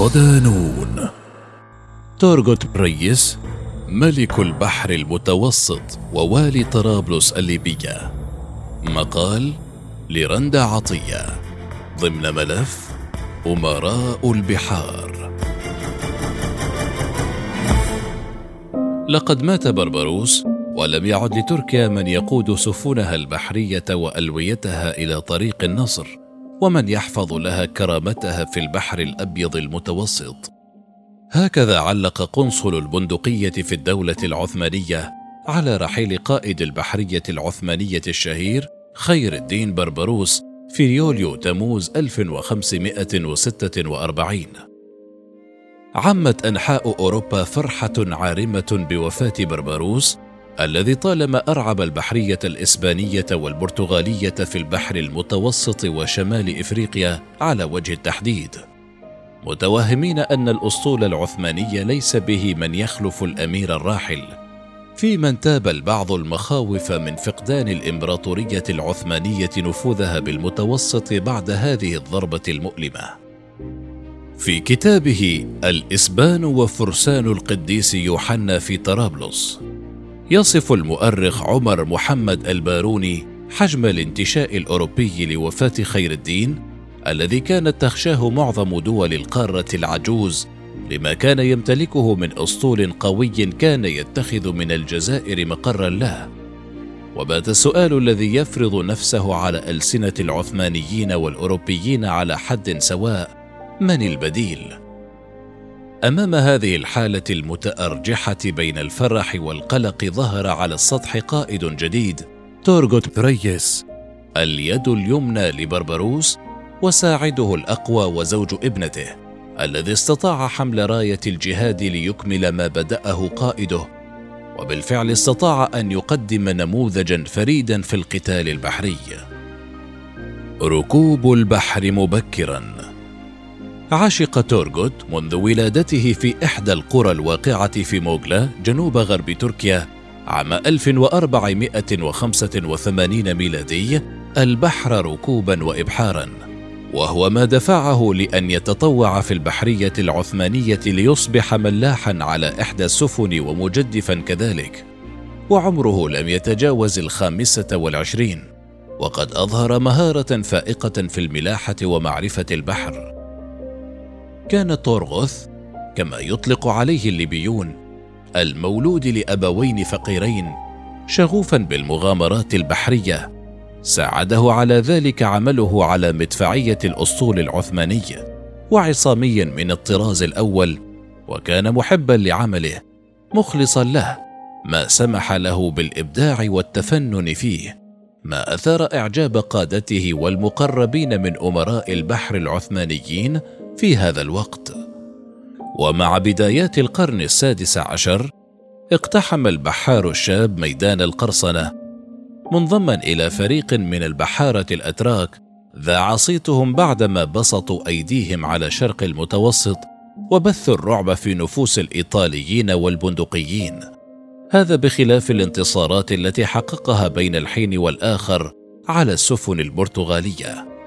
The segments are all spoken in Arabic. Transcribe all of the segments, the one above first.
صدانون. تورغوت بريس ملك البحر المتوسط ووالي طرابلس الليبية. مقال لرندا عطية. ضمن ملف أمراء البحار. لقد مات بربروس ولم يعد لتركيا من يقود سفنها البحرية وألويتها إلى طريق النصر. ومن يحفظ لها كرامتها في البحر الأبيض المتوسط. هكذا علق قنصل البندقية في الدولة العثمانية على رحيل قائد البحرية العثمانية الشهير خير الدين بربروس في يوليو تموز 1546 عمت أنحاء أوروبا فرحة عارمة بوفاة بربروس الذي طالما أرعب البحرية الإسبانية والبرتغالية في البحر المتوسط وشمال إفريقيا على وجه التحديد. متوهمين أن الأسطول العثماني ليس به من يخلف الأمير الراحل فيما انتاب البعض المخاوف من فقدان الإمبراطورية العثمانية نفوذها بالمتوسط بعد هذه الضربة المؤلمة. في كتابه الإسبان وفرسان القديس يوحنا في طرابلس يصف المؤرخ عمر محمد الباروني حجم الانتشاء الأوروبي لوفاة خير الدين الذي كانت تخشاه معظم دول القارة العجوز لما كان يمتلكه من أسطول قوي كان يتخذ من الجزائر مقرا له. وبات السؤال الذي يفرض نفسه على ألسنة العثمانيين والأوروبيين على حد سواء من البديل؟ أمام هذه الحالة المتأرجحة بين الفرح والقلق ظهر على السطح قائد جديد تورغوت بريس اليد اليمنى لبربروس وساعده الأقوى وزوج ابنته الذي استطاع حمل راية الجهاد ليكمل ما بدأه قائده. وبالفعل استطاع أن يقدم نموذجا فريدا في القتال البحري. ركوب البحر مبكرا. عشق تورغوت منذ ولادته في إحدى القرى الواقعة في موغلا جنوب غرب تركيا عام 1485 ميلادي البحر ركوبا وإبحارا. وهو ما دفعه لأن يتطوع في البحرية العثمانية ليصبح ملاحا على إحدى السفن ومجدفا كذلك. وعمره لم يتجاوز الخامسة والعشرين. وقد أظهر مهارة فائقة في الملاحة ومعرفة البحر. كان تورغوث كما يطلق عليه الليبيون المولود لأبوين فقيرين شغوفا بالمغامرات البحرية. ساعده على ذلك عمله على مدفعية الاسطول العثماني وعصامي من الطراز الأول وكان محبا لعمله مخلصا له ما سمح له بالإبداع والتفنن فيه ما أثار إعجاب قادته والمقربين من أمراء البحر العثمانيين في هذا الوقت. ومع بدايات القرن السادس عشر اقتحم البحار الشاب ميدان القرصنة منضما إلى فريق من البحارة الأتراك ذاع صيتهم بعدما بسطوا أيديهم على شرق المتوسط وبثوا الرعب في نفوس الإيطاليين والبندقيين. هذا بخلاف الانتصارات التي حققها بين الحين والآخر على السفن البرتغالية.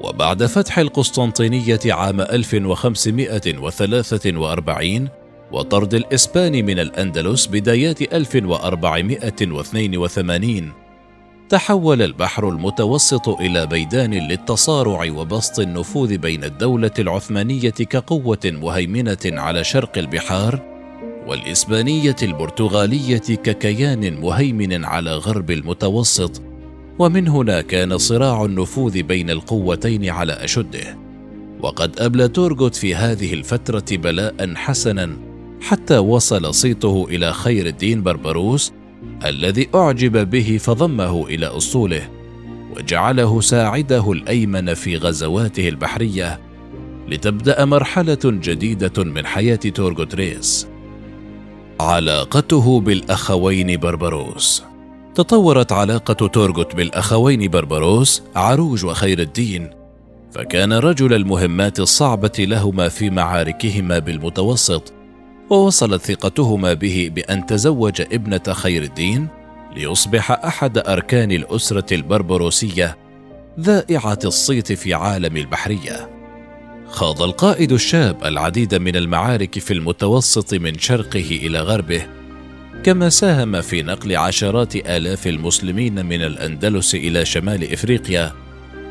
وبعد فتح القسطنطينية عام 1543 وطرد الإسبان من الأندلس بدايات 1482 تحول البحر المتوسط إلى ميدان للتصارع وبسط النفوذ بين الدولة العثمانية كقوة مهيمنة على شرق البحار والإسبانية البرتغالية ككيان مهيمن على غرب المتوسط. ومن هنا كان صراع النفوذ بين القوتين على أشده. وقد أبلى تورغوت في هذه الفترة بلاء حسنا حتى وصل صيته إلى خير الدين بربروس الذي أعجب به فضمه إلى اسطوله وجعله ساعده الأيمن في غزواته البحرية لتبدأ مرحلة جديدة من حياة تورغوتريس. علاقته بالأخوين بربروس. تطورت علاقة تورغوت بالأخوين بربروس عروج وخير الدين فكان رجل المهمات الصعبة لهما في معاركهما بالمتوسط ووصلت ثقتهما به بأن تزوج ابنة خير الدين ليصبح أحد أركان الأسرة البربروسية ذائعة الصيت في عالم البحرية. خاض القائد الشاب العديد من المعارك في المتوسط من شرقه إلى غربه كما ساهم في نقل عشرات آلاف المسلمين من الأندلس إلى شمال إفريقيا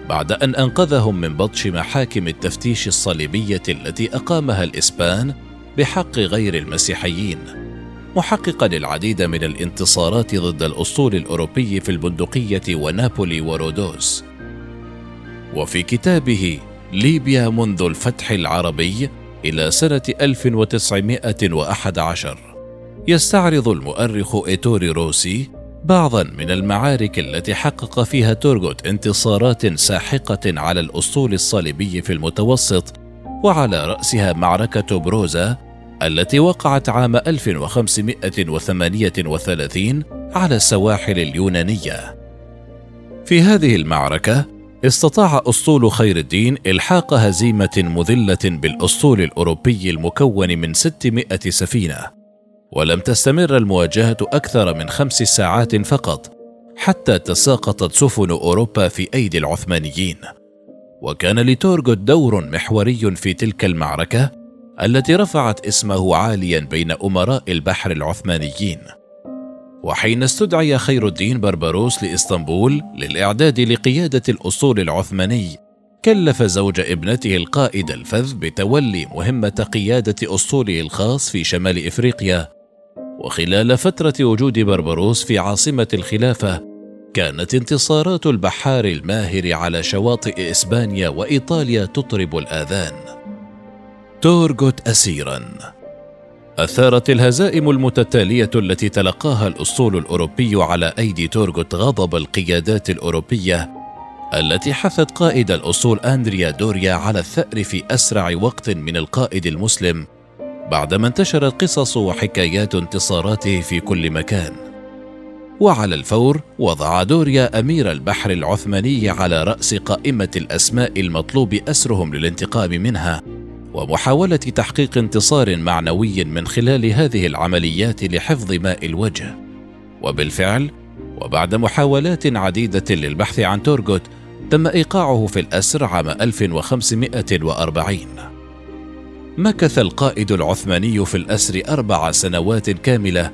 بعد أن أنقذهم من بطش محاكم التفتيش الصليبية التي أقامها الإسبان بحق غير المسيحيين محققا العديد من الانتصارات ضد الأسطول الأوروبي في البندقية ونابولي ورودوس. وفي كتابه ليبيا منذ الفتح العربي إلى سنة 1911 يستعرض المؤرخ إيتوري روسي بعضا من المعارك التي حقق فيها تورغوت انتصارات ساحقة على الأسطول الصليبي في المتوسط وعلى رأسها معركة بروزا التي وقعت عام 1538 على السواحل اليونانية. في هذه المعركة استطاع أسطول خير الدين إلحاق هزيمة مذلة بالأسطول الأوروبي المكون من 600 سفينة ولم تستمر المواجهة أكثر من خمس ساعات فقط حتى تساقطت سفن أوروبا في أيدي العثمانيين. وكان لتورغوت دور محوري في تلك المعركة التي رفعت اسمه عاليا بين أمراء البحر العثمانيين. وحين استدعي خير الدين بربروس لإسطنبول للإعداد لقيادة الأسطول العثماني كلف زوج ابنته القائد الفذ بتولي مهمة قيادة أسطوله الخاص في شمال إفريقيا وخلال فترة وجود بربروس في عاصمة الخلافة كانت انتصارات البحار الماهر على شواطئ إسبانيا وإيطاليا تطرب الآذان. تورغوت أسيراً. أثارت الهزائم المتتالية التي تلقاها الأسطول الأوروبي على أيدي تورغوت غضب القيادات الأوروبية التي حثت قائد الاسطول أندريا دوريا على الثأر في أسرع وقت من القائد المسلم بعدما انتشرت قصص وحكايات انتصاراته في كل مكان. وعلى الفور وضع دوريا أمير البحر العثماني على رأس قائمة الأسماء المطلوب أسرهم للانتقام منها ومحاولة تحقيق انتصار معنوي من خلال هذه العمليات لحفظ ماء الوجه. وبالفعل وبعد محاولات عديدة للبحث عن تورغوت تم إيقاعه في الأسر عام 1540 مكث القائد العثماني في الأسر أربع سنوات كاملة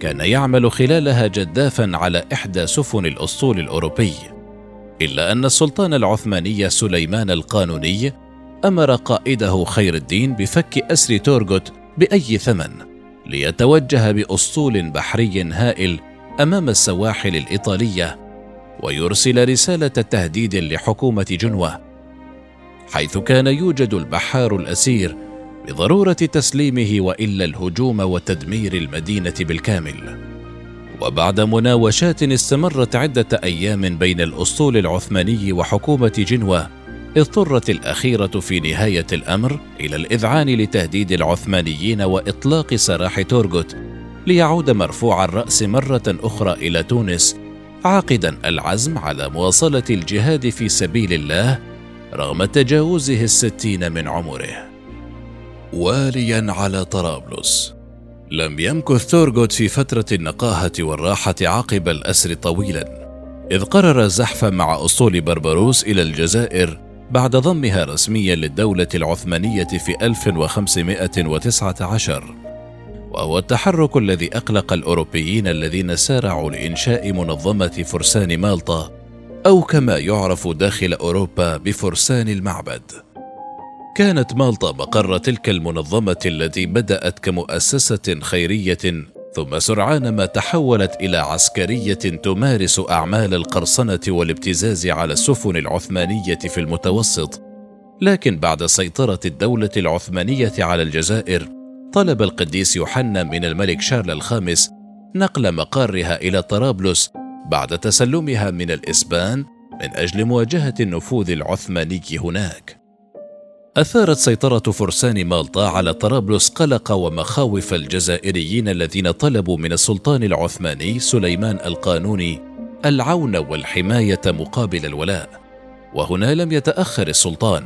كان يعمل خلالها جدافا على إحدى سفن الأسطول الأوروبي إلا أن السلطان العثماني سليمان القانوني أمر قائده خير الدين بفك أسر تورغوت بأي ثمن ليتوجه بأسطول بحري هائل أمام السواحل الإيطالية ويرسل رسالة تهديد لحكومة جنوة حيث كان يوجد البحار الأسير بضروره تسليمه وإلا الهجوم وتدمير المدينة بالكامل. وبعد مناوشات استمرت عدة أيام بين الاسطول العثماني وحكومة جنوة اضطرت الأخيرة في نهاية الأمر إلى الإذعان لتهديد العثمانيين وإطلاق سراح تورغوت ليعود مرفوع الرأس مرة أخرى إلى تونس عاقدا العزم على مواصلة الجهاد في سبيل الله رغم تجاوزه الستين من عمره. واليا على طرابلس. لم يمكث ثورغوت في فترة النقاهة والراحة عقب الأسر طويلا إذ قرر الزحف مع أسطول بربروس إلى الجزائر بعد ضمها رسميا للدولة العثمانية في 1519 وهو التحرك الذي أقلق الأوروبيين الذين سارعوا لإنشاء منظمة فرسان مالطا أو كما يعرف داخل أوروبا بفرسان المعبد. كانت مالطا مقر تلك المنظمة التي بدأت كمؤسسة خيرية ثم سرعان ما تحولت إلى عسكرية تمارس أعمال القرصنة والابتزاز على السفن العثمانية في المتوسط. لكن بعد سيطرة الدولة العثمانية على الجزائر طلب القديس يوحنا من الملك شارل الخامس نقل مقارها إلى طرابلس بعد تسلمها من الإسبان من أجل مواجهة النفوذ العثماني هناك. أثارت سيطرة فرسان مالطا على طرابلس قلق ومخاوف الجزائريين الذين طلبوا من السلطان العثماني سليمان القانوني العون والحماية مقابل الولاء، وهنا لم يتأخر السلطان،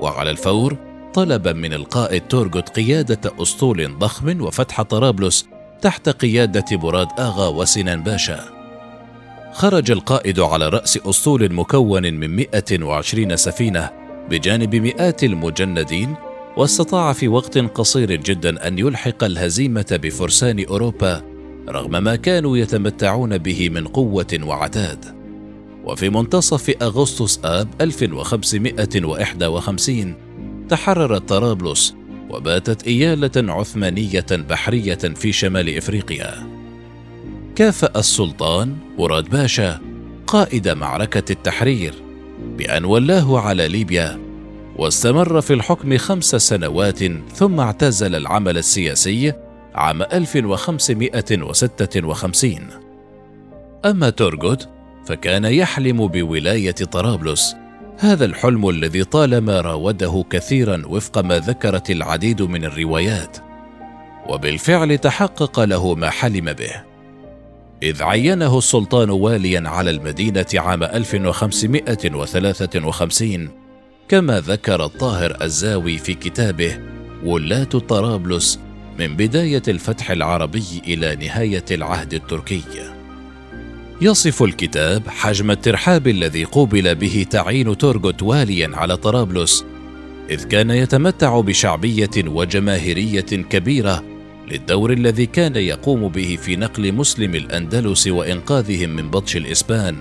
وعلى الفور طلب من القائد تورغوت قيادة أسطول ضخم وفتح طرابلس تحت قيادة مراد آغا وسنان باشا. خرج القائد على رأس أسطول مكون من 120 سفينة بجانب مئات المجندين واستطاع في وقت قصير جدا أن يلحق الهزيمة بفرسان أوروبا رغم ما كانوا يتمتعون به من قوة وعتاد. وفي منتصف أغسطس آب 1551 تحررت طرابلس وباتت إيالة عثمانية بحرية في شمال إفريقيا. كافأ السلطان مراد باشا قائد معركة التحرير. بأن ولاه على ليبيا واستمر في الحكم خمس سنوات ثم اعتزل العمل السياسي عام 1556 أما تورغوت فكان يحلم بولاية طرابلس هذا الحلم الذي طالما راوده كثيرا وفق ما ذكرت العديد من الروايات وبالفعل تحقق له ما حلم به. إذ عينه السلطان واليا على المدينة عام 1553 كما ذكر الطاهر الزاوي في كتابه ولاة طرابلس من بداية الفتح العربي إلى نهاية العهد التركي. يصف الكتاب حجم الترحاب الذي قوبل به تعيين تورغوت واليا على طرابلس، إذ كان يتمتع بشعبية وجماهيرية كبيرة للدور الذي كان يقوم به في نقل مسلم الأندلس وإنقاذهم من بطش الإسبان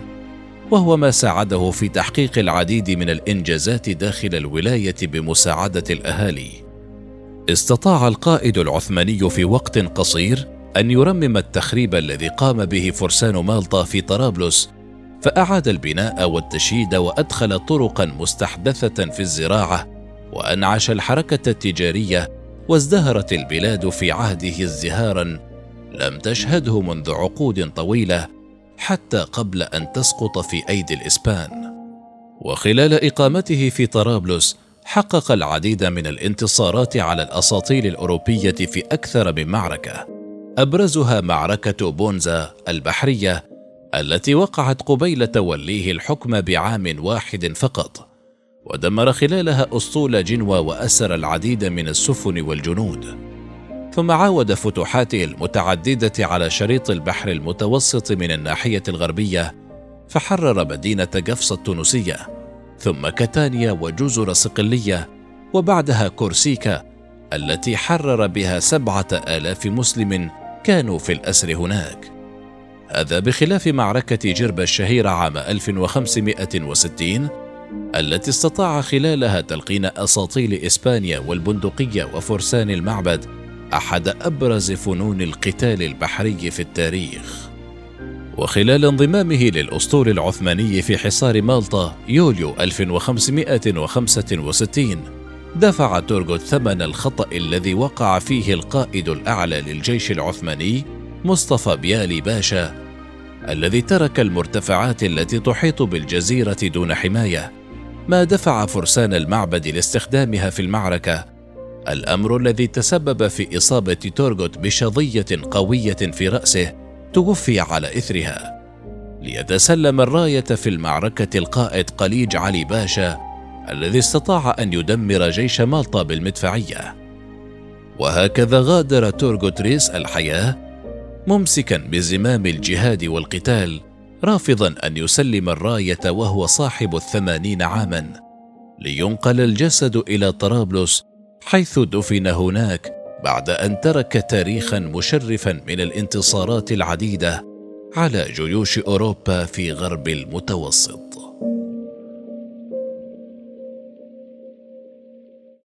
وهو ما ساعده في تحقيق العديد من الإنجازات داخل الولاية بمساعدة الأهالي. استطاع القائد العثماني في وقت قصير أن يرمم التخريب الذي قام به فرسان مالطا في طرابلس فأعاد البناء والتشييد وأدخل طرقا مستحدثة في الزراعة وأنعش الحركة التجارية وازدهرت البلاد في عهده ازدهارا لم تشهده منذ عقود طويلة حتى قبل أن تسقط في أيدي الإسبان. وخلال إقامته في طرابلس حقق العديد من الانتصارات على الأساطيل الأوروبية في أكثر من معركة. أبرزها معركة بونزا البحرية التي وقعت قبيل توليه الحكم بعام واحد فقط. ودمر خلالها أسطول جنوى وأسر العديد من السفن والجنود. ثم عاود فتوحاته المتعددة على شريط البحر المتوسط من الناحية الغربية فحرر مدينة قفص التونسية ثم كتانيا وجزر صقليه وبعدها كورسيكا التي حرر بها سبعة آلاف مسلم كانوا في الأسر هناك. هذا بخلاف معركة جربة الشهيرة عام 1560 التي استطاع خلالها تلقين أساطيل إسبانيا والبندقية وفرسان المعبد أحد أبرز فنون القتال البحري في التاريخ. وخلال انضمامه للأسطول العثماني في حصار مالطا يوليو 1565 دفع تورغوت ثمن الخطأ الذي وقع فيه القائد الأعلى للجيش العثماني مصطفى بيالي باشا الذي ترك المرتفعات التي تحيط بالجزيرة دون حماية ما دفع فرسان المعبد لاستخدامها في المعركة. الأمر الذي تسبب في إصابة تورغوت بشظية قوية في رأسه توفي على إثرها. ليتسلم الراية في المعركة القائد قليج علي باشا الذي استطاع أن يدمر جيش مالطا بالمدفعية. وهكذا غادر تورغوت ريس الحياة ممسكا بزمام الجهاد والقتال رافضا أن يسلم الراية وهو صاحب الثمانين عاما. لينقل الجسد إلى طرابلس حيث دفن هناك بعد أن ترك تاريخا مشرفا من الانتصارات العديدة على جيوش أوروبا في غرب المتوسط.